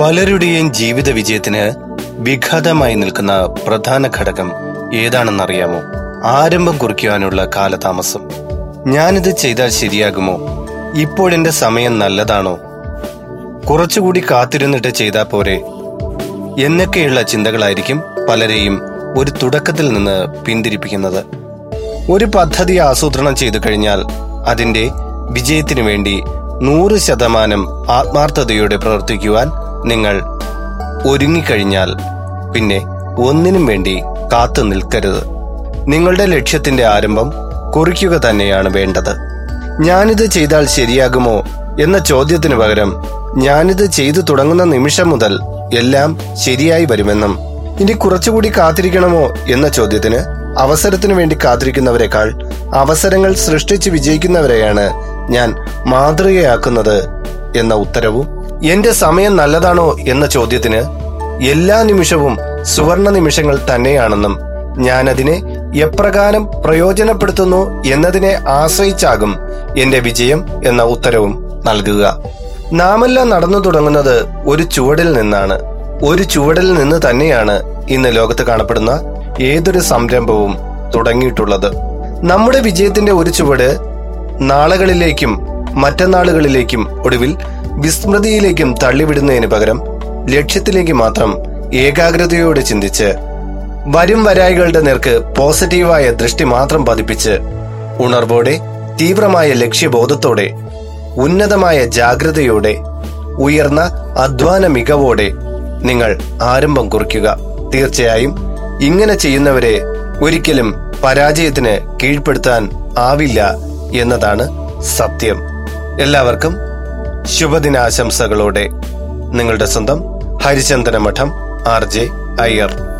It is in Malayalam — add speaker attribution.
Speaker 1: പലരുടെയും ജീവിത വിജയത്തിന് വിഘാതമായി നിൽക്കുന്ന പ്രധാന ഘടകം ഏതാണെന്നറിയാമോ? ആരംഭം കുറിക്കുവാനുള്ള കാലതാമസം. ഞാനിത് ചെയ്താൽ ശരിയാകുമോ? ഇപ്പോഴെന്റെ സമയം നല്ലതാണോ? കുറച്ചുകൂടി കാത്തിരുന്നിട്ട് ചെയ്താൽ പോരെ. എന്നൊക്കെയുള്ള ചിന്തകളായിരിക്കും പലരെയും ഒരു തുടക്കത്തിൽ നിന്ന് പിന്തിരിപ്പിക്കുന്നത്. ഒരു പദ്ധതി ആസൂത്രണം ചെയ്തു കഴിഞ്ഞാൽ അതിന്റെ വിജയത്തിനു വേണ്ടി നൂറ് ശതമാനം ആത്മാർത്ഥതയോടെ പ്രവർത്തിക്കുവാൻ നിങ്ങൾ ഒരുങ്ങിക്കഴിഞ്ഞാൽ പിന്നെ ഒന്നിനും വേണ്ടി കാത്തു നിൽക്കരുത്. നിങ്ങളുടെ ലക്ഷ്യത്തിന്റെ ആരംഭം കുറിക്കുക തന്നെയാണ് വേണ്ടത്. ഞാനിത് ചെയ്താൽ ശരിയാകുമോ എന്ന ചോദ്യത്തിന് പകരം ഞാനിത് ചെയ്തു തുടങ്ങുന്ന നിമിഷം മുതൽ എല്ലാം ശരിയായി വരുമെന്നും ഇനി കുറച്ചുകൂടി കാത്തിരിക്കണമോ എന്ന ചോദ്യത്തിന് അവസരത്തിനു വേണ്ടി കാത്തിരിക്കുന്നവരെക്കാൾ അവസരങ്ങൾ സൃഷ്ടിച്ച് വിജയിക്കുന്നവരെയാണ് ഞാൻ മാതൃകയാക്കുന്നത് എന്ന ഉത്തരവും എന്റെ സമയം നല്ലതാണോ എന്ന ചോദ്യത്തിന് എല്ലാ നിമിഷവും സുവർണ നിമിഷങ്ങൾ തന്നെയാണെന്നും ഞാനതിനെ എപ്രകാരം പ്രയോജനപ്പെടുത്തുന്നു എന്നതിനെ ആശ്രയിച്ചാകും എന്റെ വിജയം എന്ന ഉത്തരവും നൽകുക. നാമെല്ലാം നടന്നു തുടങ്ങുന്നത് ഒരു ചുവടിൽ നിന്നാണ്. ഒരു ചുവടിൽ നിന്ന് തന്നെയാണ് ഇന്ന് ലോകത്ത് കാണപ്പെടുന്ന ഏതൊരു സംരംഭവും തുടങ്ങിയിട്ടുള്ളത്. നമ്മുടെ വിജയത്തിന്റെ ഒരു ചുവട് നാളുകളിലേക്കും മറ്റന്നാളുകളിലേക്കും ഒടുവിൽ വിസ്മൃതിയിലേക്കും തള്ളിവിടുന്നതിന് പകരം ലക്ഷ്യത്തിലേക്ക് മാത്രം ഏകാഗ്രതയോടെ ചിന്തിച്ച് വരും വരായികളുടെ നേർക്ക് പോസിറ്റീവായ ദൃഷ്ടി മാത്രം പതിപ്പിച്ച് ഉണർവോടെ തീവ്രമായ ലക്ഷ്യബോധത്തോടെ ഉന്നതമായ ജാഗ്രതയോടെ ഉയർന്ന അധ്വാന മികവോടെ നിങ്ങൾ ആരംഭം കുറിക്കുക. തീർച്ചയായും ഇങ്ങനെ ചെയ്യുന്നവരെ ഒരിക്കലും പരാജയത്തിന് കീഴ്പ്പെടുത്താൻ ആവില്ല എന്നതാണ് സത്യം. എല്ലാവർക്കും ശുഭദിനാശംസകളോടെ നിങ്ങളുടെ സ്വന്തം ഹരിചന്ദന മഠം ആർ ജെ അയ്യർ.